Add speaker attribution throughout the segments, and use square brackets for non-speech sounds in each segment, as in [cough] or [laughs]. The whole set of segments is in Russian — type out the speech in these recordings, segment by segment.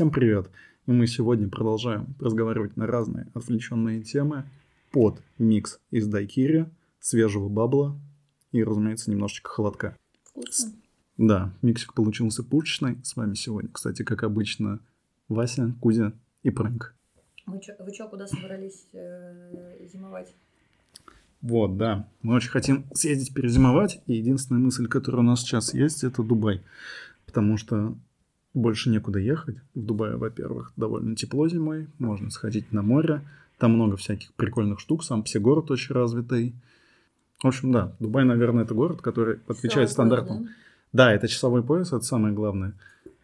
Speaker 1: Всем привет! И мы сегодня продолжаем разговаривать на разные отвлеченные темы под микс из дайкири, свежего бабла и, разумеется, немножечко холодка.
Speaker 2: Вкусно.
Speaker 1: Да, миксик получился пушечный. С вами сегодня, кстати, как обычно, Вася, Кузя и Пранк.
Speaker 2: Вы чё, вы чё, куда собрались э, зимовать?
Speaker 1: Вот, да. Мы очень хотим съездить перезимовать. И единственная мысль, которая у нас сейчас есть, это Дубай. Потому что больше некуда ехать. В Дубае, во-первых, довольно тепло зимой. Можно сходить на море. Там много всяких прикольных штук. Сам все город очень развитый. В общем, да, Дубай, наверное, это город, который отвечает
Speaker 2: пояс,
Speaker 1: стандартам. Да, это часовой пояс, это самое главное.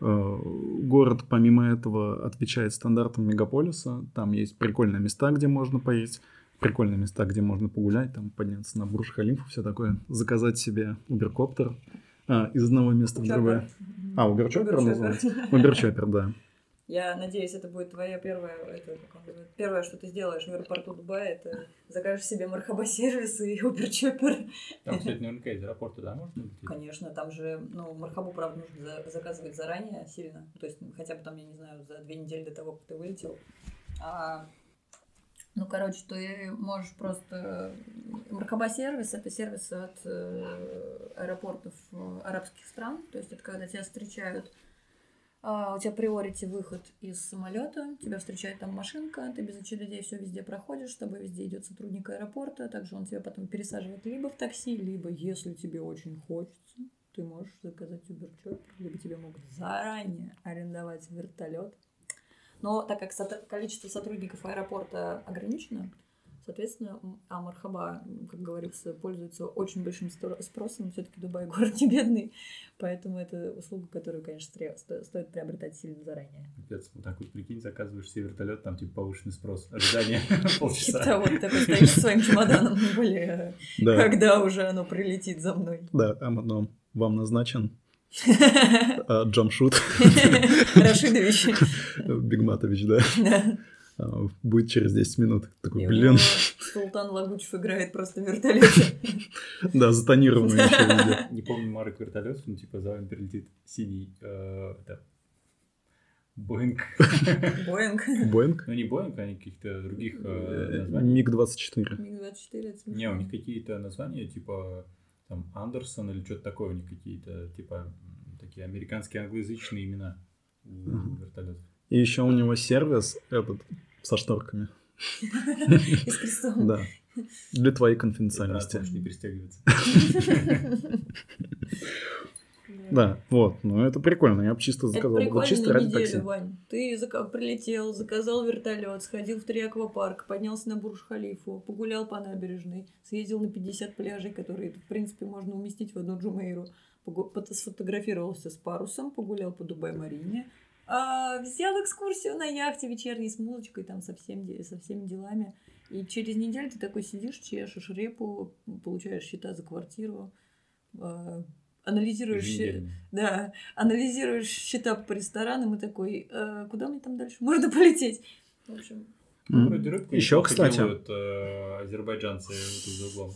Speaker 1: Э, Город, помимо этого, отвечает стандартам мегаполиса. Там есть прикольные места, где можно поесть, прикольные места, где можно погулять, там подняться на бурж халифу, все такое. Заказать себе уберкоптер а, из одного места в другое.
Speaker 2: Чоппер.
Speaker 1: А, называется? Уберчоппер, да.
Speaker 2: Я надеюсь, это будет твоя первая, это, первое, что ты сделаешь в аэропорту Дубая, это закажешь себе мархаба-сервис и убер-чоппер.
Speaker 3: Там, кстати, наверняка из аэропорта, да, можно?
Speaker 2: Конечно, там же, ну, мархабу, правда, нужно за- заказывать заранее сильно. То есть, ну, хотя бы там, я не знаю, за две недели до того, как ты вылетел. А, ну, короче, ты можешь просто... Мархаба-сервис — это сервис от э, аэропортов э, арабских стран. То есть, это когда тебя встречают а, у тебя приорити выход из самолета, тебя встречает там машинка, ты без очередей все везде проходишь, с тобой везде идет сотрудник аэропорта, также он тебя потом пересаживает либо в такси, либо, если тебе очень хочется, ты можешь заказать Uber либо тебе могут заранее арендовать вертолет. Но так как количество сотрудников аэропорта ограничено, соответственно, м, а Мархаба, м, как говорится, пользуется очень большим спросом. Все-таки Дубай город [laughs] не бедный, поэтому это услуга, которую, конечно, стоит приобретать сильно заранее.
Speaker 3: Капец, вот так вот прикинь, заказываешь себе вертолет, там типа повышенный спрос, ожидание [laughs]
Speaker 2: Типа
Speaker 3: полчаса.
Speaker 2: того, ты стоишь со своим чемоданом, бля,
Speaker 1: Да,
Speaker 2: когда уже оно прилетит за мной.
Speaker 1: да, а потом вам назначен а, [laughs] Джамшут
Speaker 2: Рашидович.
Speaker 1: Бигматович, да. А, Будет через 10 минут. Такой, блин,
Speaker 2: Султан Лагучев играет просто в вертолете.
Speaker 1: да, затонированный еще.
Speaker 3: Не помню марок вертолета, ну типа за вами прилетит синий, э, Боинг.
Speaker 2: Боинг.
Speaker 1: Боинг?
Speaker 3: Ну не Боинг, а каких-то других э, названий.
Speaker 1: МиГ-24.
Speaker 2: МиГ-24, это
Speaker 3: Не, у них какие-то названия, типа там Андерсон или что-то такое, у них какие-то, типа, такие американские англоязычные имена у вертолетов.
Speaker 1: И еще у него сервис этот со шторками. [laughs]
Speaker 2: И с крестом.
Speaker 1: Да. Для твоей конфиденциальности.
Speaker 3: не пристегиваться. [laughs]
Speaker 1: Да, вот. Ну, это прикольно. Я бы чисто
Speaker 2: Это
Speaker 1: заказал. Вот
Speaker 2: прикольно
Speaker 1: чисто
Speaker 2: на
Speaker 1: ради
Speaker 2: неделю,
Speaker 1: такси.
Speaker 2: Вань. Ты зака- прилетел, заказал вертолет, сходил в три аквапарка, поднялся на Бурж-Халифу, погулял по набережной, съездил на 50 пляжей, которые, в принципе, можно уместить в одну Джумейру, погу- сфотографировался с парусом, погулял по Дубай-Марине, взял экскурсию на яхте вечерней с музычкой, там, со, всем, со всеми делами. И через неделю ты такой сидишь, чешешь репу, получаешь счета за квартиру, а, анализируешь... да, анализируешь счета по ресторанам и такой, «Э, куда мне там дальше можно полететь? В общем,
Speaker 3: Ну, вроде рыбку
Speaker 1: Еще, кстати-
Speaker 3: делают, э, азербайджанцы вот за углом.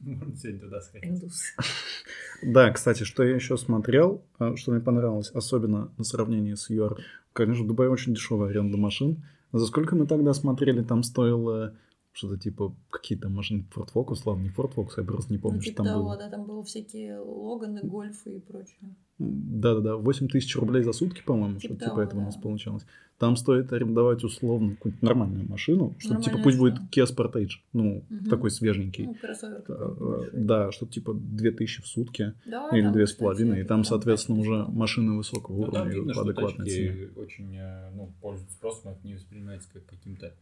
Speaker 3: Можно сегодня туда сходить.
Speaker 2: индус. [laughs]
Speaker 1: Да, кстати, что я еще смотрел, а, что мне понравилось, особенно на сравнении с ЮАР. Конечно, в Дубае очень дешевая аренда машин. За сколько мы тогда смотрели, там стоило что-то типа какие-то машины Ford Focus, ладно, не Ford Focus, я просто не помню,
Speaker 2: Ну,
Speaker 1: что
Speaker 2: типа
Speaker 1: там
Speaker 2: того,
Speaker 1: было.
Speaker 2: да, там было всякие Логаны, Гольфы и прочее.
Speaker 1: Да-да-да, 8 тысяч рублей за сутки, по-моему,
Speaker 2: Типа
Speaker 1: что типа
Speaker 2: того,
Speaker 1: этого у нас
Speaker 2: да.
Speaker 1: получалось. Там стоит арендовать условно какую-нибудь нормальную машину, что типа пусть будет
Speaker 2: что?
Speaker 1: Kia Sportage, ну,
Speaker 2: Мгм.
Speaker 1: такой свеженький.
Speaker 2: Ну, кроссовер большой.
Speaker 1: Да, что типа 2000 в сутки
Speaker 2: Да,
Speaker 1: или две с половиной, и там, соответственно, уже машины высокого
Speaker 3: Ну,
Speaker 1: уровня
Speaker 3: видно,
Speaker 1: по адекватной цене.
Speaker 3: очень э, ну, пользуются спросом, это не воспринимается как каким-то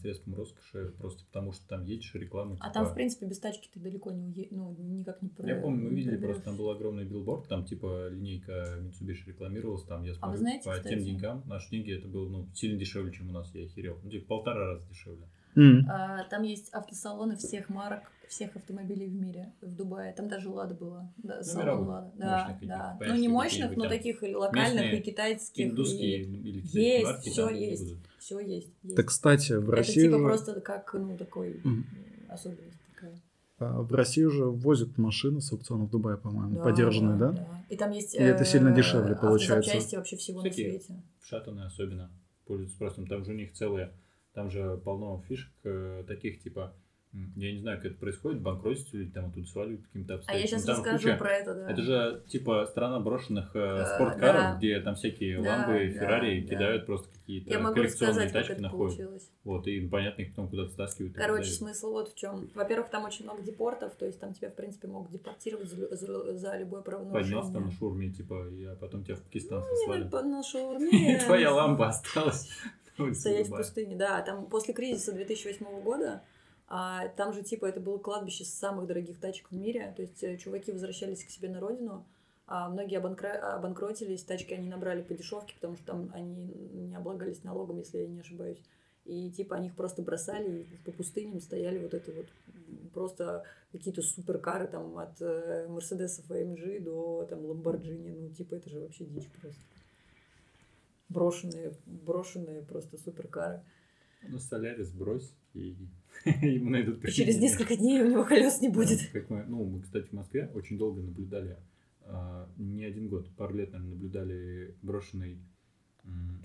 Speaker 3: средством роскоши, просто потому что там едешь, реклама.
Speaker 2: А
Speaker 3: типа-
Speaker 2: там, в принципе, без тачки ты далеко не уедешь, ну, никак не про-
Speaker 3: Я помню, мы видели, просто там был огромный билборд, там типа линейка Mitsubishi рекламировалась, там я смотрю,
Speaker 2: А знаете,
Speaker 3: по
Speaker 2: кстати-
Speaker 3: тем деньгам, наши деньги это было ну, сильно дешевле, чем у нас, я охерел. Ну, типа полтора раза дешевле.
Speaker 1: М.
Speaker 2: А, там есть автосалоны всех марок, всех автомобилей в мире, в Дубае. Там даже Лада была. Да, салон
Speaker 3: мировых,
Speaker 2: Лада. Да, да. Ну, не мощных, но
Speaker 3: там
Speaker 2: таких локальных,
Speaker 3: местные
Speaker 2: и китайских.
Speaker 3: Индусские
Speaker 2: и...
Speaker 3: или
Speaker 2: Есть,
Speaker 3: китайские марки
Speaker 2: всё
Speaker 3: там
Speaker 2: есть.
Speaker 3: будут.
Speaker 2: Все есть. есть.
Speaker 1: Так, кстати, в
Speaker 2: Это
Speaker 1: России
Speaker 2: типа
Speaker 1: же-
Speaker 2: просто как, ну, такой
Speaker 1: Мгм.
Speaker 2: особенность такая.
Speaker 1: А в Россию уже возят машины с аукциона в Дубае, по-моему,
Speaker 2: Да,
Speaker 1: подержанные, да?
Speaker 2: И там есть...
Speaker 1: И это сильно
Speaker 2: э,
Speaker 1: дешевле получается.
Speaker 2: автозапчасти вообще всего на
Speaker 3: Всякие.
Speaker 2: свете.
Speaker 3: Шатаны особенно пользуются спросом. Там же у них целые, там же полно фишек э, таких, типа, я не знаю, как это происходит, банкротятся люди, там оттуда сваливают каким-то
Speaker 2: А я
Speaker 3: обстоятельствам.
Speaker 2: сейчас
Speaker 3: Там
Speaker 2: расскажу
Speaker 3: куча-
Speaker 2: про это, да.
Speaker 3: Это же типа страна брошенных э,
Speaker 2: Э,
Speaker 3: спорткаров,
Speaker 2: да.
Speaker 3: где там всякие
Speaker 2: Да,
Speaker 3: ламбы,
Speaker 2: да,
Speaker 3: феррари
Speaker 2: да.
Speaker 3: кидают просто какие-то
Speaker 2: Я могу
Speaker 3: коллекционные
Speaker 2: рассказать, как
Speaker 3: тачки находят.
Speaker 2: получилось.
Speaker 3: Вот, и понятно, их потом куда-то стаскивают.
Speaker 2: Короче, смысл вот в чем. Во-первых, там очень много депортов, то есть там тебя, в принципе, могут депортировать за, за- за любое правонарушение.
Speaker 3: Поднялся там на шурме, типа, я потом тебя в Пакистан
Speaker 2: Ну,
Speaker 3: свалю.
Speaker 2: на, на шаурме. [laughs]
Speaker 3: Твоя лампа осталась.
Speaker 2: Стоять в пустыне, да. Там после кризиса 2008 года, а, там же, типа, это было кладбище самых дорогих тачек в мире. То есть э, чуваки возвращались к себе на родину, а многие обанкра- обанкротились, тачки они набрали по дешевке, потому что там они не облагались налогом, если я не ошибаюсь. И типа они их просто бросали и по пустыням стояли вот это вот просто какие-то суперкары там от э, Мерседесов AMG до там Ламборджини. Ну, типа, это же вообще дичь просто. Брошенные, брошенные просто суперкары.
Speaker 3: Ну, Солярис брось, и [laughs] ему найдут
Speaker 2: И через
Speaker 3: применение.
Speaker 2: несколько дней у него колес не будет.
Speaker 3: Как мы, ну, мы, кстати, в Москве очень долго наблюдали, а, не один год, пару лет, наверное, наблюдали брошенный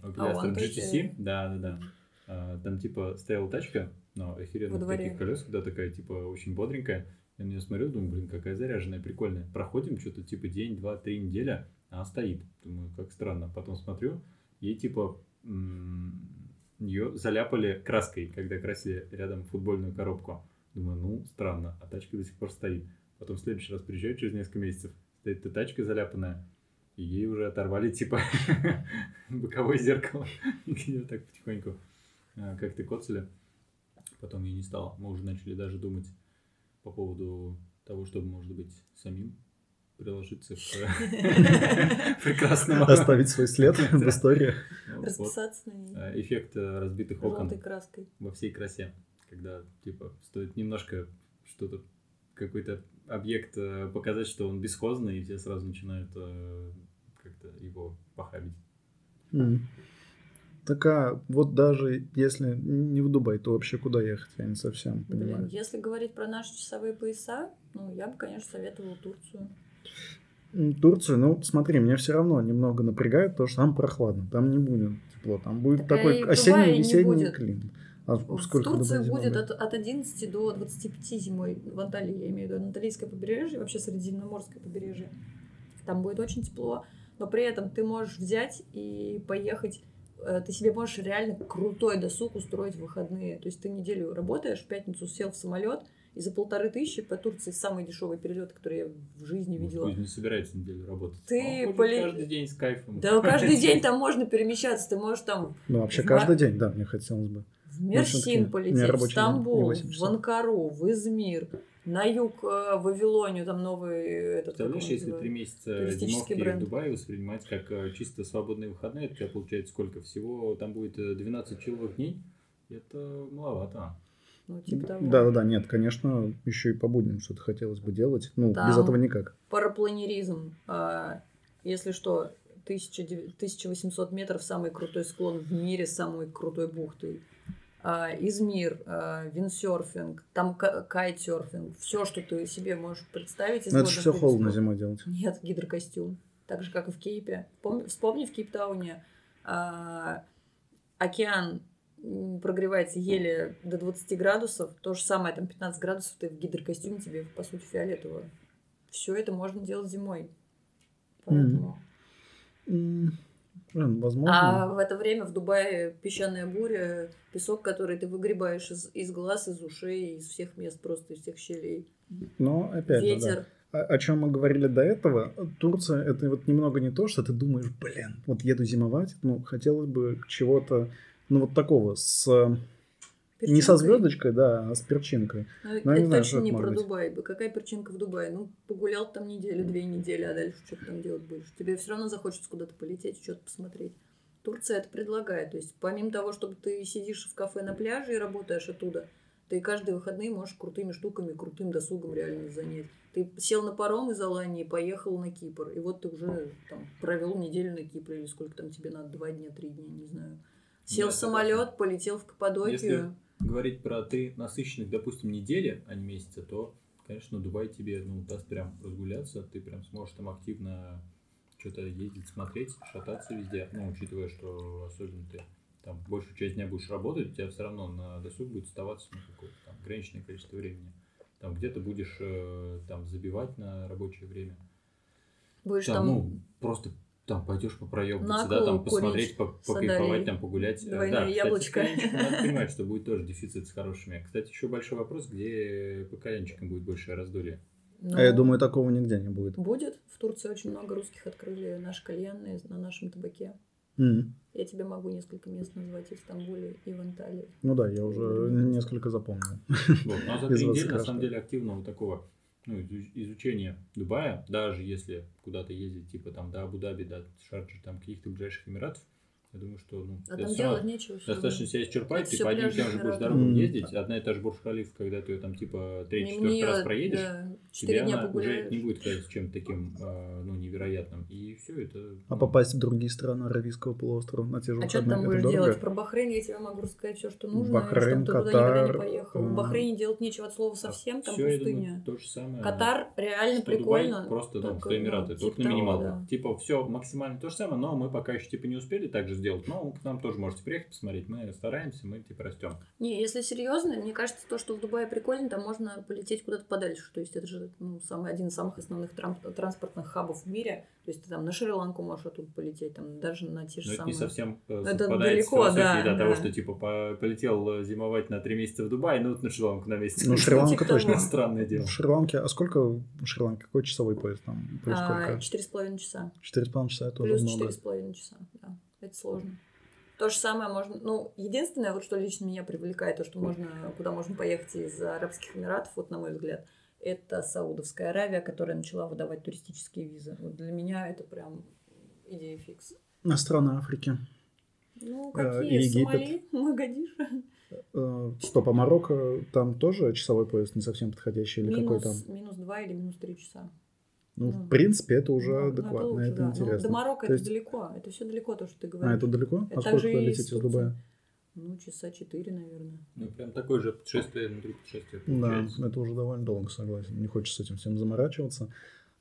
Speaker 3: Opel
Speaker 2: А,
Speaker 3: Astra GTC.
Speaker 2: э,
Speaker 3: Да, да, да. А, Там, типа, стояла тачка, но
Speaker 2: Во
Speaker 3: охеренных
Speaker 2: дворе.
Speaker 3: таких колес, да, такая, типа, очень бодренькая. Я на нее смотрю, думаю, блин, какая заряженная, прикольная. Проходим что-то, типа, день, два, три недели, а она стоит. Думаю, как странно. Потом смотрю, ей, типа, ее заляпали краской, когда красили рядом футбольную коробку. Думаю, ну, странно, а тачка до сих пор стоит. Потом в следующий раз приезжаю через несколько месяцев, стоит эта тачка заляпанная, и ей уже оторвали, типа, [laughs] боковое зеркало. [laughs] Ее так потихоньку а, как-то коцали. Потом ей не стало. Мы уже начали даже думать по поводу того, чтобы, может быть, самим приложиться к [laughs] прекрасному.
Speaker 1: Оставить свой след в истории.
Speaker 2: Расписаться на ней
Speaker 3: э, Эффект э, разбитых окон
Speaker 2: краской.
Speaker 3: во всей красе, когда типа стоит немножко что-то какой-то объект э, показать, что он бесхозный, и все сразу начинают э, как-то его похабить.
Speaker 1: Так а вот даже если не в Дубай, то вообще куда ехать? Я не совсем
Speaker 2: Блин,
Speaker 1: понимаю.
Speaker 2: если говорить про наши часовые пояса, ну, я бы, конечно, советовала Турцию.
Speaker 1: Турцию, ну смотри, меня все равно немного напрягает то, что там прохладно, там не будет тепло, там будет
Speaker 2: Так, и
Speaker 1: такой
Speaker 2: в Дубае
Speaker 1: осенний
Speaker 2: не
Speaker 1: весенний
Speaker 2: будет.
Speaker 1: климат. А
Speaker 2: В Турции будет от, от 11 до 25 зимой в Анталии, я имею в виду Анталийское побережье, вообще Средиземноморское побережье. Там будет очень тепло, но при этом ты можешь взять и поехать, э, ты себе можешь реально крутой досуг устроить в выходные. То есть ты неделю работаешь, в пятницу сел в самолет, и за полторы тысячи по Турции самый дешевый перелет, который я в жизни видела.
Speaker 3: Пусть не собирается неделю работать.
Speaker 2: Ты
Speaker 3: ходит
Speaker 2: поле-
Speaker 3: каждый день с кайфом.
Speaker 2: Да каждый день там можно перемещаться, ты можешь там
Speaker 1: Ну вообще каждый день, да, мне хотелось бы.
Speaker 2: в Мерсин полететь, в Стамбул,
Speaker 1: 8
Speaker 2: в. Анкару, в Измир, на юг, э, в Вавилонию, там новый этот,
Speaker 3: Представляешь, если три месяца зимовки
Speaker 2: бренд.
Speaker 3: в Дубае воспринимать как э, чисто свободные выходные, это у тебя получается сколько? Всего там будет э, 12 чиловых дней? Это маловато.
Speaker 2: Ну, типа того.
Speaker 1: Да, да, да, нет, конечно, еще и по будням что-то хотелось бы делать. Ну, без
Speaker 2: Там-
Speaker 1: этого никак.
Speaker 2: Парапланеризм. а, Если что, 1900 1800 метров, самый крутой склон в мире, с самой крутой бухтой. А, Измир, а, виндсерфинг, там ка- кайтсерфинг, все, что ты себе можешь представить.
Speaker 1: Но это все холодно зимой делать.
Speaker 2: Нет, гидрокостюм. Так же, как и в Кейпе. Пом- Вспомни, в Кейптауне а, океан прогревается еле до 20 градусов. То же самое, там 15 градусов, ты в гидрокостюме, тебе, по сути, фиолетово. Все это можно делать зимой. Поэтому...
Speaker 1: М, блин, возможно.
Speaker 2: А в это время в Дубае песчаная буря, песок, который ты выгребаешь из, из глаз, из ушей, из всех мест, просто из всех щелей.
Speaker 1: Но опять же, да. О, о чем мы говорили до этого, Турция это вот немного не то, что ты думаешь, блин, вот еду зимовать, ну, хотелось бы чего-то, ну, вот такого, с... Не со
Speaker 2: Перчинкой.
Speaker 1: звездочкой, да, а с перчинкой.
Speaker 2: Ну,
Speaker 1: Ну, я не
Speaker 2: это
Speaker 1: знаю,
Speaker 2: точно не про
Speaker 1: быть.
Speaker 2: Дубай. Какая перчинка в Дубае? Ну, погулял там неделю, две недели, а дальше что ты там делать будешь? Тебе все равно захочется куда-то полететь, что-то посмотреть. Турция это предлагает. То есть, помимо того, чтобы ты сидишь в кафе на пляже и работаешь оттуда, ты каждые выходные можешь крутыми штуками, крутым досугом реально занять. Ты сел на паром из Алании, поехал на Кипр, и вот ты уже там провел неделю на Кипре, или сколько там тебе надо, два дня, три дня, не знаю. Сел в самолет, полетел в Каппадокию.
Speaker 3: Если говорить про три насыщенных, допустим, недели, а не месяца, то, конечно, Дубай тебе ну, даст прям разгуляться, ты прям сможешь там активно что-то ездить, смотреть, шататься везде. Ну, учитывая, что особенно ты там большую часть дня будешь работать, у тебя все равно на досуг будет оставаться ну, какое-то там ограниченное количество времени. Там где-то будешь э, там забивать на рабочее время.
Speaker 2: Будешь
Speaker 3: Там,
Speaker 2: там,
Speaker 3: ну, просто там пойдешь попроебываться, да, там посмотреть, по-
Speaker 2: садарей,
Speaker 3: там погулять. Э,
Speaker 2: двойное
Speaker 3: да, кстати,
Speaker 2: яблочко.
Speaker 3: надо [laughs] понимать, что будет тоже дефицит с хорошими. Кстати, еще большой вопрос, где по кальянчикам будет большее раздолье.
Speaker 2: ну,
Speaker 1: А я думаю, такого нигде не будет.
Speaker 2: Будет. В Турции очень много русских открыли наши кальянные на нашем табаке.
Speaker 1: М.
Speaker 2: Я тебе могу несколько мест назвать и в Стамбуле, и в Анталии.
Speaker 1: Ну да, я уже несколько запомнил.
Speaker 3: Вот. Ну, а за [laughs] три недели, на самом деле, активного такого ну, изу- изучения Дубая, даже если куда-то ездить, типа там до Абу-Даби, до Шарджи, там каких-то ближайших Эмиратов, я думаю, что ну,
Speaker 2: А там делать нечего.
Speaker 3: достаточно себя исчерпать, ты
Speaker 2: всё
Speaker 3: по одним тем же будешь дорогам
Speaker 1: Мгм.
Speaker 3: ездить, одна и та же Бурж-Халиф, когда ты ее там типа третий-четвертый раз проедешь,
Speaker 2: да, четыре
Speaker 3: тебе
Speaker 2: дня
Speaker 3: она уже не будет казаться чем-то таким э, ну, невероятным. И все это...
Speaker 1: А
Speaker 3: ну,
Speaker 1: попасть в другие страны Аравийского полуострова на те же
Speaker 2: А что ты там будешь
Speaker 1: дорого?
Speaker 2: делать? Про Бахрейн я тебе могу рассказать все, что нужно,
Speaker 1: Бахрейн,
Speaker 2: чтобы ты туда никогда не поехал. В Бахрейне делать нечего от слова
Speaker 3: а
Speaker 2: совсем, там пустыня.
Speaker 3: думаю, то же самое.
Speaker 2: Катар реально
Speaker 3: что Дубай
Speaker 2: прикольно.
Speaker 3: просто, ну, что Эмираты,
Speaker 2: ну,
Speaker 3: только
Speaker 2: типа
Speaker 3: на минималку. Типа, все максимально то же самое, но мы пока еще, типа, не успели так же сделать. Но к нам тоже можете приехать, посмотреть. Мы стараемся, мы, типа, растем.
Speaker 2: Не, если серьезно, мне кажется, то, что в Дубае прикольно, там можно полететь куда-то подальше. То есть это же ну, самый, один из самых основных трам- транспортных хабов в мире. То есть ты там на Шри-Ланку можешь оттуда полететь, там даже на те же
Speaker 3: Но это
Speaker 2: самые...
Speaker 3: не совсем э,
Speaker 2: Это далеко, да,
Speaker 3: да, того, что, типа, по- полетел э, зимовать на три месяца в Дубай, ну, вот на Шри-Ланку на месяц.
Speaker 1: Ну, Шри-Ланка
Speaker 2: Типа
Speaker 1: точно.
Speaker 3: Странное дело.
Speaker 1: В Шри-Ланке, а сколько в Шри-Ланке? Какой часовой поезд там? Плюс
Speaker 2: А? Четыре с половиной часа.
Speaker 1: Четыре с половиной часа это тоже
Speaker 2: Плюс
Speaker 1: много.
Speaker 2: четыре с половиной часа, да. Это сложно. То же самое можно... Ну, единственное, вот что лично меня привлекает, то, что можно, куда можно поехать из Арабских Эмиратов, вот на мой взгляд, это Саудовская Аравия, которая начала выдавать туристические визы. Вот для меня это прям идея фикс.
Speaker 1: На страны Африки.
Speaker 2: Ну,
Speaker 1: Э,
Speaker 2: какие?
Speaker 1: Египет.
Speaker 2: Сомали, Магадиша.
Speaker 1: Э, Стоп, а Марокко там тоже часовой поезд не совсем подходящий или какой
Speaker 2: Минус,
Speaker 1: там?
Speaker 2: минус два или минус три часа.
Speaker 1: Ну,
Speaker 2: ну,
Speaker 1: в принципе, это уже
Speaker 2: Ну, ну,
Speaker 1: адекватно,
Speaker 2: лучше,
Speaker 1: это
Speaker 2: да. Ну,
Speaker 1: интересно.
Speaker 2: до Марокко
Speaker 1: То
Speaker 2: это
Speaker 1: есть-
Speaker 2: далеко. Это все далеко, то, что ты говоришь.
Speaker 1: А, это далеко?
Speaker 2: Это
Speaker 1: а сколько
Speaker 2: же
Speaker 1: туда
Speaker 2: и
Speaker 1: лететь
Speaker 2: из
Speaker 1: Дубая?
Speaker 2: Ну, часа четыре, наверное.
Speaker 3: Ну, прям такое же путешествие внутри путешествия
Speaker 1: Да,
Speaker 3: получается.
Speaker 1: это уже довольно долго, согласен. Не хочется с этим всем заморачиваться.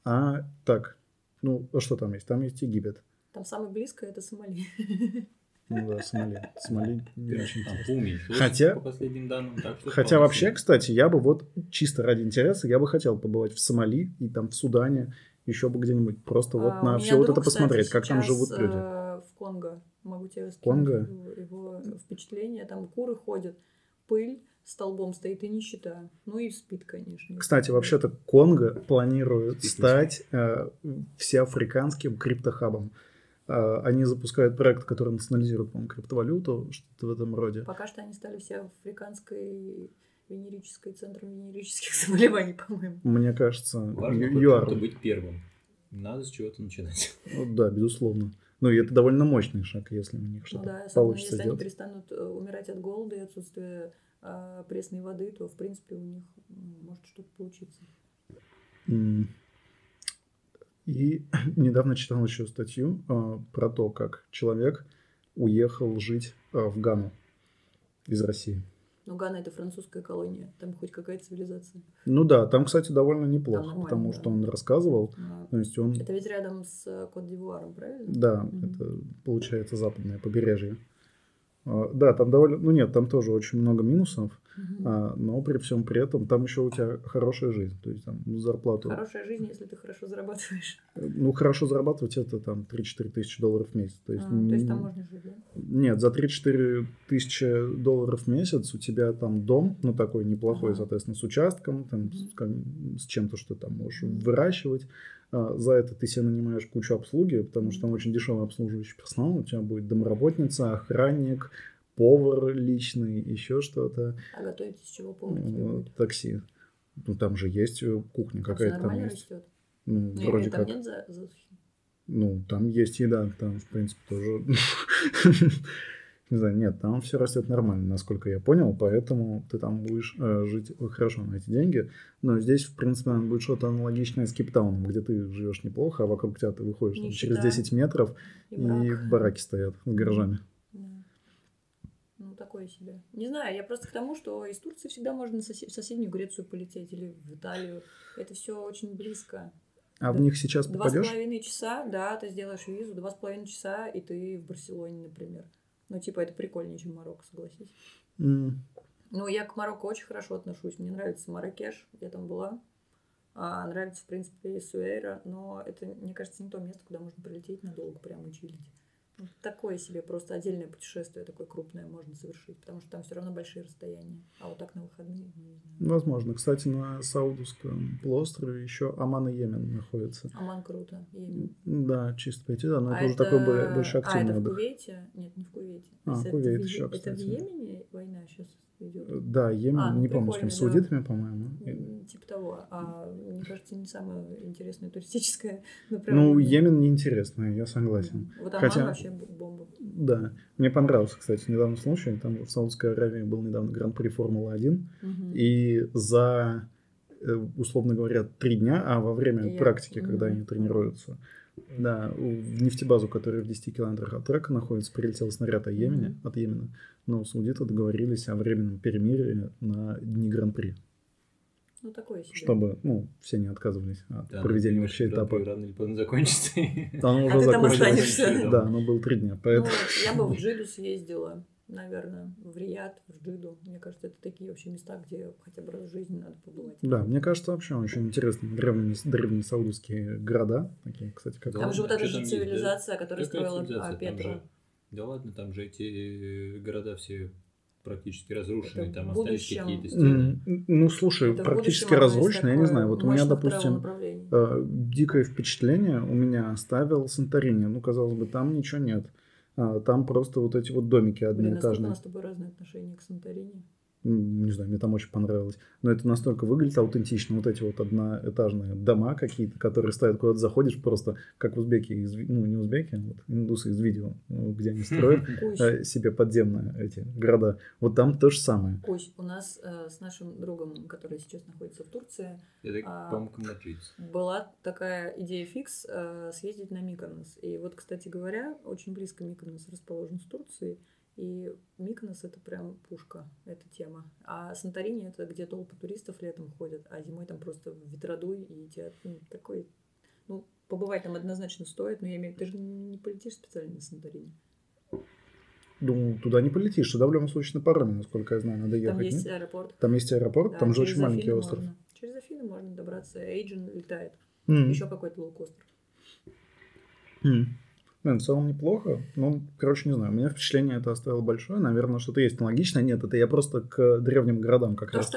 Speaker 1: А, так, ну, а что там есть? Там есть Египет.
Speaker 2: Там самое близкое это Сомали. [laughs]
Speaker 1: Ну да, Сомали. Сомали не очень интересно. Хотя-
Speaker 3: по последним данным. Так что
Speaker 1: Хотя вообще, кстати, я бы вот чисто ради интереса, я бы хотел побывать в Сомали и там в Судане, еще бы где-нибудь. Просто вот
Speaker 2: А,
Speaker 1: на все вот
Speaker 2: друг,
Speaker 1: это посмотреть,
Speaker 2: кстати,
Speaker 1: как там живут люди.
Speaker 2: э, В Конго. Могу тебе скинуть
Speaker 1: Конго?
Speaker 2: его впечатление. Там куры ходят, пыль столбом стоит и нищета. Ну и спит, конечно.
Speaker 1: Кстати, вообще-то Конго планирует
Speaker 3: Спит
Speaker 1: стать э, всеафриканским криптохабом. Э, они запускают проект, который национализирует, по-моему, криптовалюту, что-то в этом роде.
Speaker 2: Пока что они стали все африканской венерической, центром венерических [laughs] заболеваний, по-моему.
Speaker 1: Мне кажется,
Speaker 3: Важно
Speaker 1: ЮАР.
Speaker 3: быть первым. Надо с чего-то начинать. [laughs]
Speaker 1: Ну Да, безусловно. Ну, и это довольно мощный шаг, если у них
Speaker 2: Ну
Speaker 1: что-то
Speaker 2: да, особенно
Speaker 1: получится
Speaker 2: если они
Speaker 1: сделать.
Speaker 2: перестанут э, умирать от голода и отсутствия э, пресной воды, то, в принципе, у них может что-то получиться.
Speaker 1: М. И [clears throat] недавно читал еще статью э, про то, как человек уехал жить э, в Гану из России.
Speaker 2: Но Гана это французская колония, там хоть какая-то цивилизация.
Speaker 1: Ну да, там, кстати, довольно неплохо,
Speaker 2: нормально,
Speaker 1: потому
Speaker 2: да.
Speaker 1: что он рассказывал.
Speaker 2: А,
Speaker 1: То есть он,
Speaker 2: Это ведь рядом с э, Кот-д'Ивуаром, правильно?
Speaker 1: да,
Speaker 2: Мгм.
Speaker 1: это получается западное побережье. А, Да, там довольно, ну нет, там тоже очень много минусов, А, но при всем при этом там еще у тебя хорошая жизнь, то есть там ну, зарплату,
Speaker 2: Хорошая жизнь, если ты хорошо зарабатываешь.
Speaker 1: ну хорошо зарабатывать это там 3-4 тысячи долларов в месяц, то есть,
Speaker 2: А, то есть там можно жить, да?
Speaker 1: Нет, за 3-4 тысячи долларов в месяц у тебя там дом, ну такой неплохой,
Speaker 2: Ага.
Speaker 1: соответственно, с участком, там,
Speaker 2: Мгм.
Speaker 1: с, с чем-то, что там можешь
Speaker 2: Мгм.
Speaker 1: выращивать. А, за это ты себе нанимаешь кучу обслуги, потому что там очень дешевый обслуживающий персонал. У тебя будет домработница, охранник, повар личный, еще что-то,
Speaker 2: А готовить из чего будет?
Speaker 1: такси. Ну там же есть э, кухня какая-то там есть.
Speaker 2: растет?
Speaker 1: Ну,
Speaker 2: я
Speaker 1: вроде
Speaker 2: там
Speaker 1: как.
Speaker 2: нет за-?
Speaker 1: Ну, там есть еда, там, в принципе, тоже... [laughs] Не знаю, нет, там все растет нормально, насколько я понял, поэтому ты там будешь э, жить хорошо на эти деньги. Но здесь, в принципе, будет что-то аналогичное с Кейптауном, где ты живешь неплохо, а вокруг тебя ты выходишь там, через
Speaker 2: Нищета.
Speaker 1: 10 метров,
Speaker 2: И
Speaker 1: и бараки стоят с гаражами.
Speaker 2: Да. Такое себе. Не знаю, я просто к тому, что из Турции всегда можно в соседнюю Грецию полететь или в Италию. Это все очень близко.
Speaker 1: А в них сейчас
Speaker 2: Два
Speaker 1: попадешь?
Speaker 2: с половиной часа, да, ты сделаешь визу, два с половиной часа, и ты в Барселоне, например. Ну, типа, это прикольнее, чем Марокко, согласись.
Speaker 1: М,
Speaker 2: Ну, я к Марокко очень хорошо отношусь. Мне нравится Маракеш, я там была. А, нравится, в принципе, и Суэйра, но это, мне кажется, не то место, куда можно прилететь надолго прямо и чилить. Такое себе просто отдельное путешествие такое крупное можно совершить, потому что там все равно большие расстояния. А вот так на выходные, ну, не знаю.
Speaker 1: Возможно. Кстати, на Саудовском полуострове еще Оман и Йемен находятся.
Speaker 2: Оман круто. Йемен.
Speaker 1: Да, чисто пойти, да, но
Speaker 2: А
Speaker 1: это уже такой больше
Speaker 2: а,
Speaker 1: активный
Speaker 2: это в. Кувейте? Нет, не в Кувейте.
Speaker 1: А, Кувейт
Speaker 2: это
Speaker 1: еще,
Speaker 2: Е- Это в
Speaker 1: кстати.
Speaker 2: Йемене война сейчас идет?
Speaker 1: Да, Йемен,
Speaker 2: А, ну,
Speaker 1: не помню, с кем, с
Speaker 2: да.
Speaker 1: саудитами, по-моему.
Speaker 2: Типа того. А мне кажется, не самое интересное туристическое [laughs] направление.
Speaker 1: Ну, Йемен неинтересно, я согласен.
Speaker 2: Вот Оман
Speaker 1: Хотя-
Speaker 2: вообще бомба.
Speaker 1: Да, мне понравился, кстати, недавно случай. Там в Саудовской Аравии был недавно Гран-при Формулы-1.
Speaker 2: Мгм.
Speaker 1: И за, э, условно говоря, три дня, а во время
Speaker 2: Я-
Speaker 1: практики, когда
Speaker 2: Мгм.
Speaker 1: они тренируются, да, в нефтебазу, которая в 10 километрах от трека находится, прилетел снаряд от Йемена,
Speaker 2: Мгм.
Speaker 1: от Йемена. Но саудиты договорились о временном перемирии на дни Гран-при,
Speaker 2: Ну, такое себе.
Speaker 1: чтобы, ну, все не отказывались от
Speaker 3: Да,
Speaker 1: проведения
Speaker 3: ну,
Speaker 1: вообще
Speaker 3: Гран-при
Speaker 1: этапа.
Speaker 3: Рано или поздно закончится. [laughs]
Speaker 1: Оно уже
Speaker 2: А ты там останешься.
Speaker 1: Да, оно было три дня,
Speaker 2: Ну,
Speaker 1: поэтому...
Speaker 2: я бы в [laughs] Джиду съездила, наверное, в Риад, в Джиду. Мне кажется, это такие вообще места, где хотя бы раз в жизни надо побывать.
Speaker 1: Да, мне кажется, вообще очень интересные древние, древние саудовские города, такие, кстати, как...
Speaker 3: Да
Speaker 2: Там же вот эта же
Speaker 3: там есть, да?
Speaker 2: цивилизация, которую
Speaker 3: Какая
Speaker 2: строила а, Петра.
Speaker 3: Да ладно, там же эти э, города все практически разрушены,
Speaker 2: Это
Speaker 3: там остались какие-то стены.
Speaker 1: Ну, слушай,
Speaker 2: Это
Speaker 1: практически разрушено, я не знаю. Вот у меня, допустим, э, дикое впечатление у меня оставил Санторини. Ну, казалось бы, там ничего нет. А, Там просто вот эти вот домики
Speaker 2: Блин, насколько у
Speaker 1: одноэтажные.
Speaker 2: нас с тобой разные отношения к Санторини.
Speaker 1: Не знаю, мне там очень понравилось. Но это настолько выглядит аутентично. Вот эти вот одноэтажные дома какие-то, которые стоят, куда-то заходишь просто, как узбеки, из, ну, не узбеки, а вот индусы из видео, ну, где они строят [laughs] э, себе подземные эти города. Вот там то же самое.
Speaker 2: Кусь, у нас э, с нашим другом, который сейчас находится в Турции,
Speaker 3: Это,
Speaker 2: А. была такая идея фикс э, съездить на Миконос. И вот, кстати говоря, очень близко Миконос расположен с Турцией. И Миконос это прям пушка, эта тема. А Санторини это где толпы туристов летом ходят, а зимой там просто ветродуй и тебя ну, такой... Ну, побывать там однозначно стоит, но я имею в виду, ты же не полетишь специально на Санторини.
Speaker 1: Ну, туда не полетишь, туда в любом случае на пароме, насколько я знаю, надо ехать.
Speaker 2: Там есть
Speaker 1: нет?
Speaker 2: аэропорт.
Speaker 1: Там есть аэропорт,
Speaker 2: Да,
Speaker 1: там же очень маленький
Speaker 2: Афины
Speaker 1: остров.
Speaker 2: можно. Через Афины можно добраться. Эйджин летает.
Speaker 1: М.
Speaker 2: Еще какой-то лоукостер.
Speaker 1: М. Блин, в целом неплохо. Ну, короче, не знаю. У меня впечатление это оставило большое. Наверное, что-то есть аналогичное. Нет, это я просто к древним городам как раз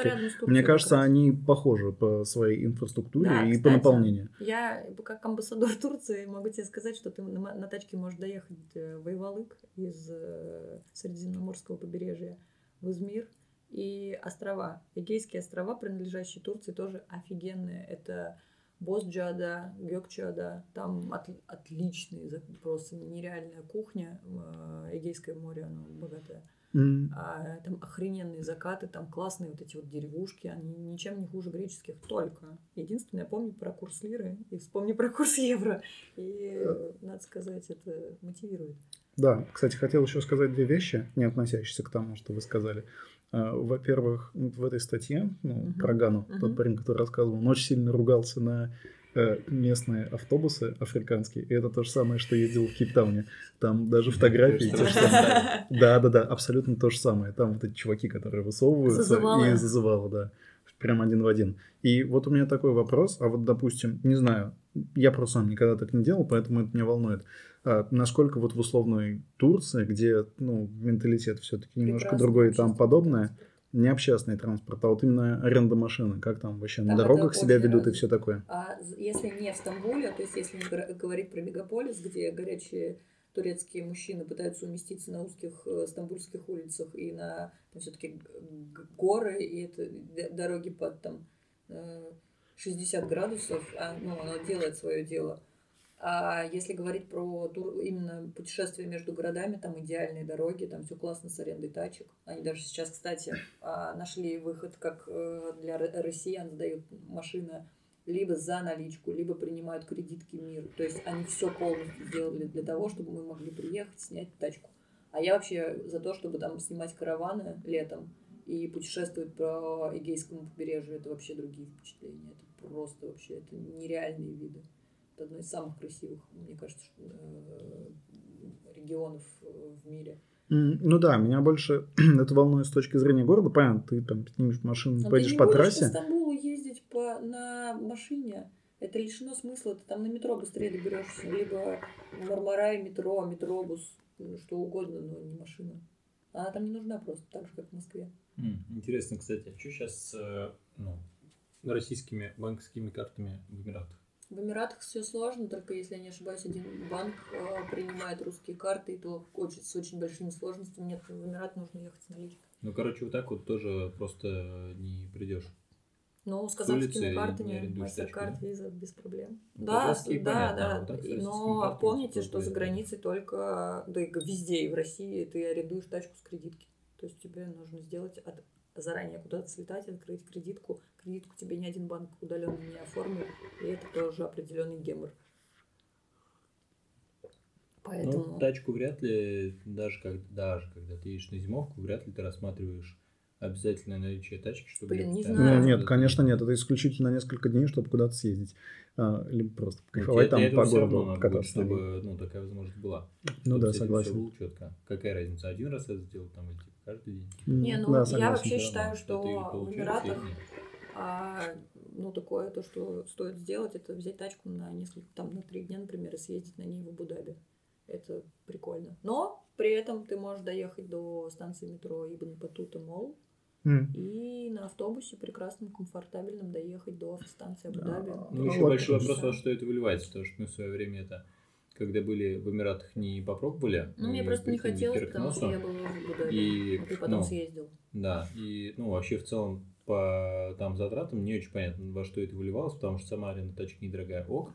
Speaker 1: Мне кажется,
Speaker 2: раз.
Speaker 1: они похожи по своей инфраструктуре
Speaker 2: Да,
Speaker 1: и по
Speaker 2: кстати.
Speaker 1: наполнению.
Speaker 2: Я, как амбассадор [laughs] Турции, могу тебе сказать, что ты на, на тачке можешь доехать э, в Айвалык из э, Средиземноморского побережья в Измир и острова. Эгейские острова, принадлежащие Турции, тоже офигенные. Это Босджада, Гёкчада. Там от- отличные, просто нереальная кухня. Э, Эгейское море, оно богатое.
Speaker 1: М.
Speaker 2: А, там охрененные закаты, там классные вот эти вот деревушки, они ничем не хуже греческих, только. Единственное, помни про курс лиры и вспомни про курс евро. И, э, надо сказать, это мотивирует.
Speaker 1: Да, кстати, хотел еще сказать две вещи, не относящиеся к тому, что вы сказали. А, Во-первых, в этой статье ну,
Speaker 2: Мгм.
Speaker 1: про Гану, тот
Speaker 2: Мгм.
Speaker 1: парень, который рассказывал, он очень сильно ругался на э, местные автобусы африканские. И это то же самое, что ездил в Кейптауне. Там даже фотографии.
Speaker 3: То
Speaker 1: те
Speaker 3: же
Speaker 1: самые. Да, да, да, абсолютно то же самое. Там вот эти чуваки, которые высовываются
Speaker 2: Зазывалы.
Speaker 1: и зазывало, да. Прям один в один. И вот у меня такой вопрос, а вот, допустим, не знаю, я просто сам никогда так не делал, поэтому это меня волнует. А насколько вот в условной Турции, где, ну, менталитет все-таки немножко другой и там подобное, не общественный транспорт, а вот именно аренда машины, как там вообще на
Speaker 2: Там
Speaker 1: дорогах
Speaker 2: это
Speaker 1: себя ведут и
Speaker 2: развито.
Speaker 1: все такое.
Speaker 2: А если не в Стамбуле, то есть если не говорить про мегаполис, где горячие турецкие мужчины пытаются уместиться на узких э, стамбульских улицах и на все-таки горы и это дороги под там э, 60 градусов, а, ну, оно делает свое дело. А если говорить про тур, именно путешествия между городами, там идеальные дороги, там все классно с арендой тачек. Они даже сейчас, кстати, а, нашли выход, как э, для ро- россиян сдают машины либо за наличку, либо принимают кредитки мир. То есть они все полностью сделали для того, чтобы мы могли приехать, снять тачку. А я вообще за то, чтобы там снимать караваны летом и путешествовать по Эгейскому побережью. Это вообще другие впечатления. Это просто вообще, это нереальные виды. Это одно из самых красивых, мне кажется, что, э, регионов э, в мире.
Speaker 1: Ну да, меня больше [clears throat] это волнует с точки зрения города. Понятно, ты там снимешь машину,
Speaker 2: Но
Speaker 1: поедешь
Speaker 2: ты не
Speaker 1: по трассе.
Speaker 2: по Стамбулу ездить по, на машине. Это лишено смысла. Ты там на метро быстрее доберешься. Либо Мармарай, метро, метробус, ну, что угодно, но не машина. Она там не нужна просто, так же, как в Москве.
Speaker 3: Интересно, кстати, а что сейчас с ну, российскими банковскими картами в Эмиратах?
Speaker 2: В Эмиратах все сложно, только если я не ошибаюсь, один банк э, принимает русские карты, и то очень, с очень большими сложностями. Нет, в Эмират нужно ехать с наличкой.
Speaker 3: Ну, короче, вот так вот тоже просто не придешь.
Speaker 2: Но с казахскими картами,
Speaker 3: да?
Speaker 2: виза без проблем.
Speaker 3: Ну,
Speaker 2: Да, да,
Speaker 3: понятно,
Speaker 2: да.
Speaker 3: вот
Speaker 2: Но
Speaker 3: картами
Speaker 2: помните, что за границей только, да и везде, и в России, ты арендуешь тачку с кредитки. То есть тебе нужно сделать от- заранее куда-то слетать, открыть кредитку. Кредитку тебе ни один банк удаленно не оформит, и это тоже определенный гемор. Поэтому...
Speaker 3: Ну, тачку вряд ли, даже, как, даже когда ты едешь на зимовку, вряд ли ты рассматриваешь обязательное наличие тачки, чтобы...
Speaker 2: Блин, не знаю.
Speaker 1: Ну, нет, конечно, нет. Это исключительно на несколько дней, чтобы куда-то съездить. А, либо просто
Speaker 3: Ну,
Speaker 1: кайфовать там по городу,
Speaker 3: надо будет, чтобы ну, такая возможность была.
Speaker 1: Ну
Speaker 3: Чтобы
Speaker 1: да, согласен.
Speaker 3: было четко. Какая разница, один раз это сделал там или каждый день?
Speaker 2: Не, ну
Speaker 1: да,
Speaker 2: я вообще считаю, что в Эмиратах. А, ну, такое то, что стоит сделать, это взять тачку на несколько, там, на три дня, например, и съездить на ней в Абу-Даби. Это прикольно. Но при этом ты можешь доехать до станции метро Ибн Батута Мол
Speaker 1: М.
Speaker 2: и на автобусе прекрасном, комфортабельном доехать до автостанции Абу-Даби.
Speaker 1: Да.
Speaker 3: Ну, еще большой вопрос, во что это выливается, потому что мы в свое время это, когда были в Эмиратах, не попробовали.
Speaker 2: Ну, мне просто не хотелось, потому что я была в Абу-Даби.
Speaker 3: И,
Speaker 2: а ты потом
Speaker 3: ну,
Speaker 2: съездил.
Speaker 3: Да, и, ну, вообще в целом по там затратам не очень понятно, во что это выливалось, потому что сама аренда тачки недорогая. Ок,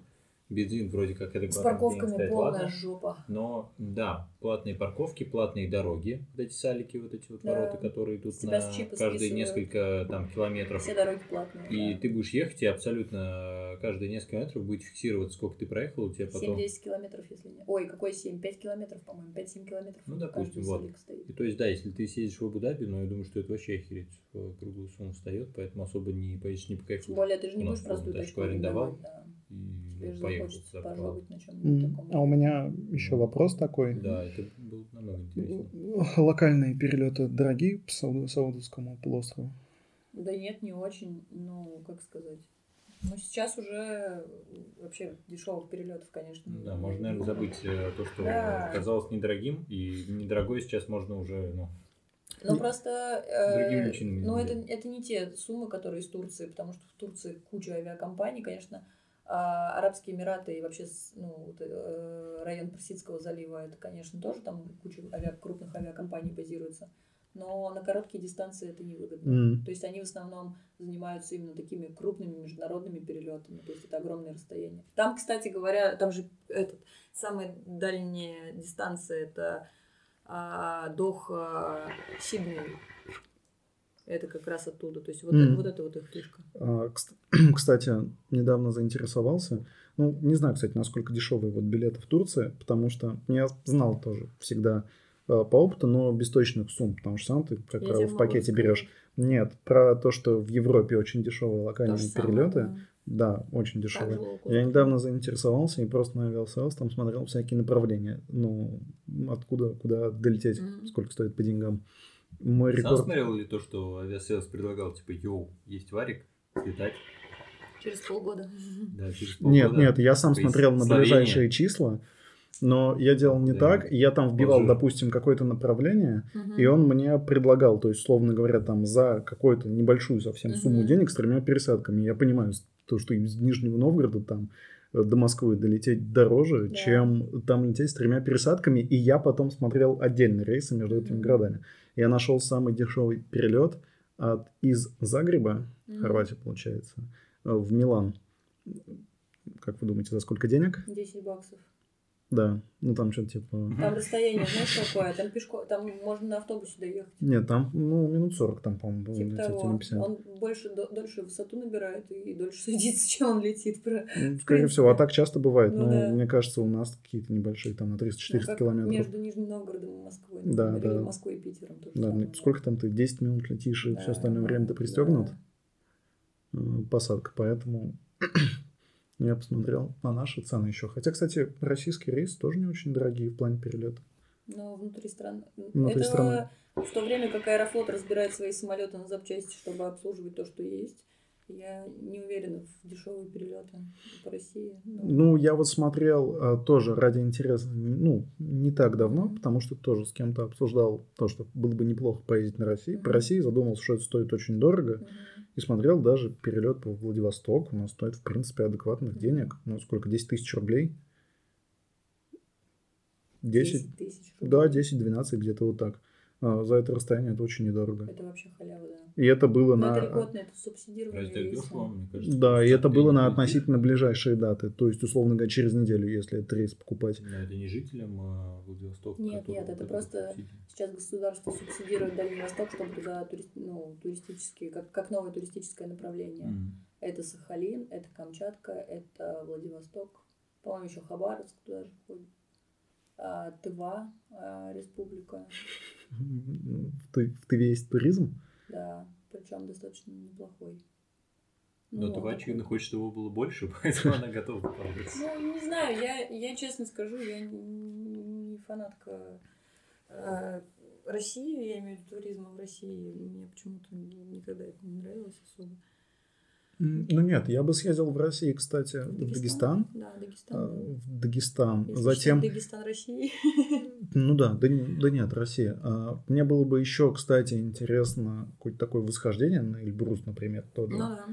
Speaker 3: бензин вроде как это
Speaker 2: С парковками полная
Speaker 3: ладно.
Speaker 2: жопа.
Speaker 3: Но, да, платные парковки, платные дороги, вот эти салики, вот эти вот
Speaker 2: Да.
Speaker 3: ворота, которые идут на каждые
Speaker 2: списывают.
Speaker 3: несколько там километров.
Speaker 2: Все дороги платные.
Speaker 3: И
Speaker 2: да.
Speaker 3: ты будешь ехать, и абсолютно каждые несколько километров будет фиксироваться, сколько ты проехал, у тебя потом...
Speaker 2: 7-10 километров, если не... Ой, какой 7? 5 километров, по-моему. 5-7 километров.
Speaker 3: Ну, допустим, вот. И то есть, да, если ты съездишь в Абу-Даби, но я думаю, что это вообще охереть в круглую сумму встает, поэтому особо не поедешь, не
Speaker 2: Тем
Speaker 3: покайфуешь.
Speaker 2: более, ты же не будешь простую
Speaker 3: тачку арендовал.
Speaker 2: арендовать, да.
Speaker 3: И
Speaker 2: Тебе же захочется на чем-нибудь таком.
Speaker 1: А у меня еще вопрос такой.
Speaker 3: Да, это было намного интереснее.
Speaker 1: Локальные перелеты дорогие по Сауд- Саудовскому полуострову?
Speaker 2: Да нет, не очень. Ну, как сказать. Ну, сейчас уже вообще дешевых перелетов, конечно.
Speaker 3: Да, можно, наверное, забыть э, то, что
Speaker 2: Да.
Speaker 3: казалось недорогим, и недорогое сейчас можно уже, ну,
Speaker 2: Ну, просто... э, ну, это, это не те суммы, которые из Турции, потому что в Турции куча авиакомпаний, конечно. А Арабские Эмираты и вообще ну, вот, э, район Персидского залива, это, конечно, тоже там куча авиа- крупных авиакомпаний базируется. Но на короткие дистанции это невыгодно.
Speaker 1: М.
Speaker 2: То есть они в основном занимаются именно такими крупными международными перелетами, то есть это огромные расстояния. Там, кстати говоря, там же этот, самая дальняя дистанция это а, Доха Сидней. Это как раз оттуда. То есть вот, это, вот это вот их фишка.
Speaker 1: А, кст- [clears throat] Кстати, недавно заинтересовался. Ну, не знаю, кстати, насколько дешевые вот билеты в Турции, потому что я знал тоже всегда э, по опыту, но без точных сумм, потому что сам ты, как
Speaker 2: Я
Speaker 1: правило, в пакете
Speaker 2: сказать.
Speaker 1: берешь. Нет, про то, что в Европе очень дешевые
Speaker 2: То
Speaker 1: локальные
Speaker 2: же самое,
Speaker 1: перелеты,
Speaker 2: да.
Speaker 1: да, очень дешевые. Я недавно заинтересовался и просто на там смотрел всякие направления. Ну, откуда, куда долететь,
Speaker 2: Мгм.
Speaker 1: сколько стоит по деньгам. Мой
Speaker 3: Сам
Speaker 1: рекорд...
Speaker 3: смотрел ли то, что Aviasales предлагал, типа, йоу, есть варик, слетать,
Speaker 2: Через полгода.
Speaker 3: да, через [laughs]
Speaker 1: Нет,
Speaker 3: полгода.
Speaker 1: нет, я сам
Speaker 3: есть
Speaker 1: смотрел на
Speaker 3: Словения.
Speaker 1: ближайшие числа, но я делал не
Speaker 3: Да.
Speaker 1: так. Я там вбивал,
Speaker 3: Тоже.
Speaker 1: допустим, какое-то направление,
Speaker 2: Мгм.
Speaker 1: и он мне предлагал, то есть, условно говоря, там за какую-то небольшую совсем сумму
Speaker 2: Мгм.
Speaker 1: денег с тремя пересадками. Я понимаю, то, что из Нижнего Новгорода там э, до Москвы долететь дороже,
Speaker 2: Да.
Speaker 1: чем там лететь с тремя пересадками, и я потом смотрел отдельные рейсы между этими городами. Я нашел самый дешевый перелет от из Загреба,
Speaker 2: Мгм.
Speaker 1: Хорватия, получается, э, в Милан. Как вы думаете, за сколько денег?
Speaker 2: 10 баксов.
Speaker 1: Да, ну там что-то типа...
Speaker 2: Там расстояние, знаешь, какое? Там пешко, там можно на автобусе доехать.
Speaker 1: Нет, там, ну, минут 40 там, по-моему, было
Speaker 2: Типа того.
Speaker 1: или 50.
Speaker 2: Он больше, до- дольше высоту набирает и дольше [laughs] садится, чем он летит. Про...
Speaker 1: Ну, скорее всего, а так часто бывает.
Speaker 2: Ну
Speaker 1: но
Speaker 2: да.
Speaker 1: мне кажется, у нас какие-то небольшие, там на 300-400
Speaker 2: Ну, как
Speaker 1: километров.
Speaker 2: Между Нижним Новгородом и Москвой.
Speaker 1: Да,
Speaker 2: например, или
Speaker 1: да.
Speaker 2: Москвой и Питером. То же
Speaker 1: Да,
Speaker 2: самое.
Speaker 1: ну, сколько там ты, 10 минут летишь, и
Speaker 2: Да,
Speaker 1: все остальное время ты
Speaker 2: да.
Speaker 1: пристегнут? Э, Посадка, поэтому я посмотрел на наши цены еще. Хотя, кстати, российские рейсы тоже не очень дорогие в плане перелета.
Speaker 2: Но внутри страны.
Speaker 1: Внутри
Speaker 2: Это
Speaker 1: страны.
Speaker 2: в то время, как Аэрофлот разбирает свои самолеты на запчасти, чтобы обслуживать то, что есть, я не уверена в дешевые перелеты по России. Ну,
Speaker 1: Ну, я вот смотрел э, тоже ради интереса, ну, не так давно, потому что тоже с кем-то обсуждал то, что было бы неплохо поездить на России. По
Speaker 2: Мгм.
Speaker 1: России задумался, что это стоит очень дорого.
Speaker 2: мгм.
Speaker 1: И смотрел даже перелет по Владивосток. У нас стоит, в принципе, адекватных денег. Ну, сколько? 10 тысяч рублей? 10?
Speaker 2: тысяч
Speaker 1: Да,
Speaker 2: рублей.
Speaker 1: 10-12, где-то вот так. А, за это расстояние это очень недорого.
Speaker 2: Это вообще халява, да.
Speaker 1: И это было
Speaker 2: Но
Speaker 1: на...
Speaker 2: это это субсидирование.
Speaker 3: Дешево, мне кажется?
Speaker 1: Да, и это было на относительно ближайшие даты. То есть, условно говоря, через неделю, если этот рейс покупать.
Speaker 3: Но это не жителям а, Владивостока.
Speaker 2: Нет, нет, это просто-
Speaker 3: субсидии.
Speaker 2: Сейчас государство субсидирует Дальний Восток, чтобы туда тури- ну, туристические, как, как новое туристическое направление.
Speaker 3: Мгм.
Speaker 2: Это Сахалин, это Камчатка, это Владивосток. По-моему, еще Хабаровск туда же входит. Тыва а, республика,
Speaker 1: В Ты- в Тыве есть туризм?
Speaker 2: да, причем достаточно неплохой.
Speaker 3: Но
Speaker 2: Ну,
Speaker 3: Тува,
Speaker 2: такой.
Speaker 3: очевидно, хочет, чтобы его было больше, [laughs] поэтому она готова вкладываться.
Speaker 2: Ну, не знаю, я, я честно скажу, я не, не фанатка э, России, я имею в виду туризма в России. Мне почему-то никогда это не нравилось особо.
Speaker 1: Ну нет, я бы съездил в России, кстати, в Дагестан.
Speaker 2: Да, Дагестан.
Speaker 1: а. В Дагестан.
Speaker 2: Если
Speaker 1: Затем,
Speaker 2: Дагестан России.
Speaker 1: ну да, да, да нет, Россия. А, Мне было бы еще, кстати, интересно какое-то такое восхождение на Эльбрус, например, тот
Speaker 2: Ну да,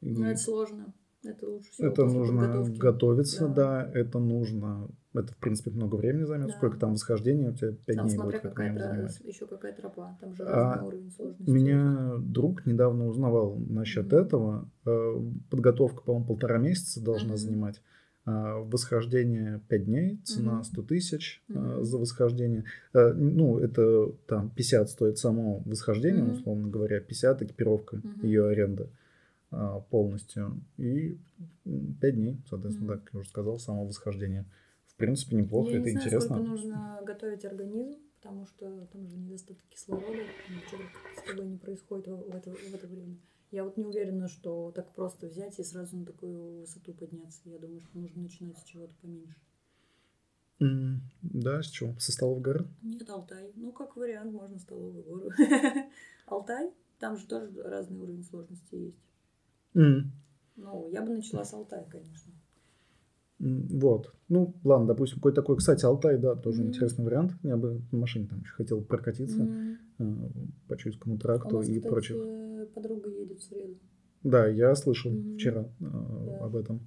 Speaker 1: И
Speaker 2: но это сложно. Это лучше всего
Speaker 1: это нужно
Speaker 2: подготовки.
Speaker 1: готовиться,
Speaker 2: Да.
Speaker 1: да. это нужно, это в принципе много времени займет.
Speaker 2: Да.
Speaker 1: Сколько там восхождений у тебя? Пять
Speaker 2: Там
Speaker 1: дней
Speaker 2: смотря
Speaker 1: будет, как
Speaker 2: какая
Speaker 1: минимум,
Speaker 2: тропа,
Speaker 1: занимать.
Speaker 2: еще какая тропа. Там же
Speaker 1: А,
Speaker 2: уровень сложности.
Speaker 1: Меня друг недавно узнавал насчет
Speaker 2: Мгм.
Speaker 1: этого. Э, Подготовка, по-моему, полтора месяца должна
Speaker 2: Мгм.
Speaker 1: занимать. А, Восхождение 5 дней, цена
Speaker 2: Мгм.
Speaker 1: 100 тысяч
Speaker 2: Мгм.
Speaker 1: за восхождение. Э, Ну, это там 50 стоит само восхождение,
Speaker 2: Мгм.
Speaker 1: условно говоря, 50 экипировка,
Speaker 2: Мгм.
Speaker 1: ее аренда полностью. И 5 дней, соответственно,
Speaker 2: Мгм.
Speaker 1: да, как я уже сказал, само восхождение. Принципе, неплохо,
Speaker 2: я
Speaker 1: это
Speaker 2: не знаю,
Speaker 1: интересно.
Speaker 2: сколько нужно готовить организм, потому что там же недостаток кислорода, ничего с тобой не происходит в, это, в это время. Я вот не уверена, что так просто взять и сразу на такую высоту подняться. Я думаю, что нужно начинать с чего-то поменьше.
Speaker 1: М, Да, с чего? Со столов гор?
Speaker 2: Нет, Алтай. Ну, как вариант, можно столовую гору. [laughs] Алтай, там же тоже разный уровень сложности есть.
Speaker 1: М.
Speaker 2: Ну, я бы начала с Алтая, конечно.
Speaker 1: Вот. Ну, ладно, допустим, какой такой. Кстати, Алтай, да, тоже
Speaker 2: Мгм.
Speaker 1: интересный вариант. Я бы на машине там еще хотел прокатиться э, по Чуйскому
Speaker 2: У
Speaker 1: тракту
Speaker 2: нас,
Speaker 1: и
Speaker 2: кстати,
Speaker 1: прочих.
Speaker 2: подруга едет в среду.
Speaker 1: Да, я слышал
Speaker 2: Мгм.
Speaker 1: вчера э, об этом.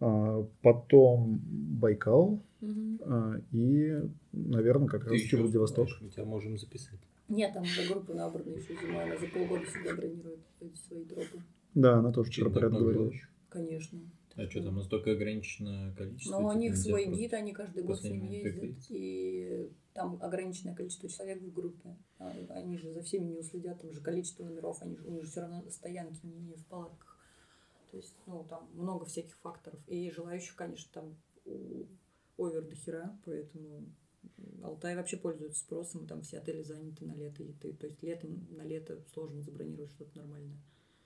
Speaker 1: А, потом Байкал
Speaker 2: Мгм.
Speaker 1: а, и, наверное, как
Speaker 3: Ты
Speaker 1: раз
Speaker 3: еще
Speaker 1: Владивосток.
Speaker 3: успеваешь, Мы тебя можем записать.
Speaker 2: Нет, там уже группа набрана еще зимой. Она за полгода всегда бронирует эти свои дропы.
Speaker 1: Да, она тоже вчера порядок
Speaker 3: много
Speaker 1: говорила.
Speaker 2: Конечно.
Speaker 3: А что, там настолько ограниченное количество?
Speaker 2: Но у
Speaker 3: типа
Speaker 2: них свой гид, они каждый год с ним ездят. И там ограниченное количество человек в группе. А Они же за всеми не уследят, там же количество номеров, они же, у них же все равно стоянки не в палатках. То есть, ну, там много всяких факторов. И желающих, конечно, там овер до хера, поэтому Алтай вообще пользуется спросом, и там все отели заняты на лето. И ты, то есть летом на лето сложно забронировать что-то нормальное.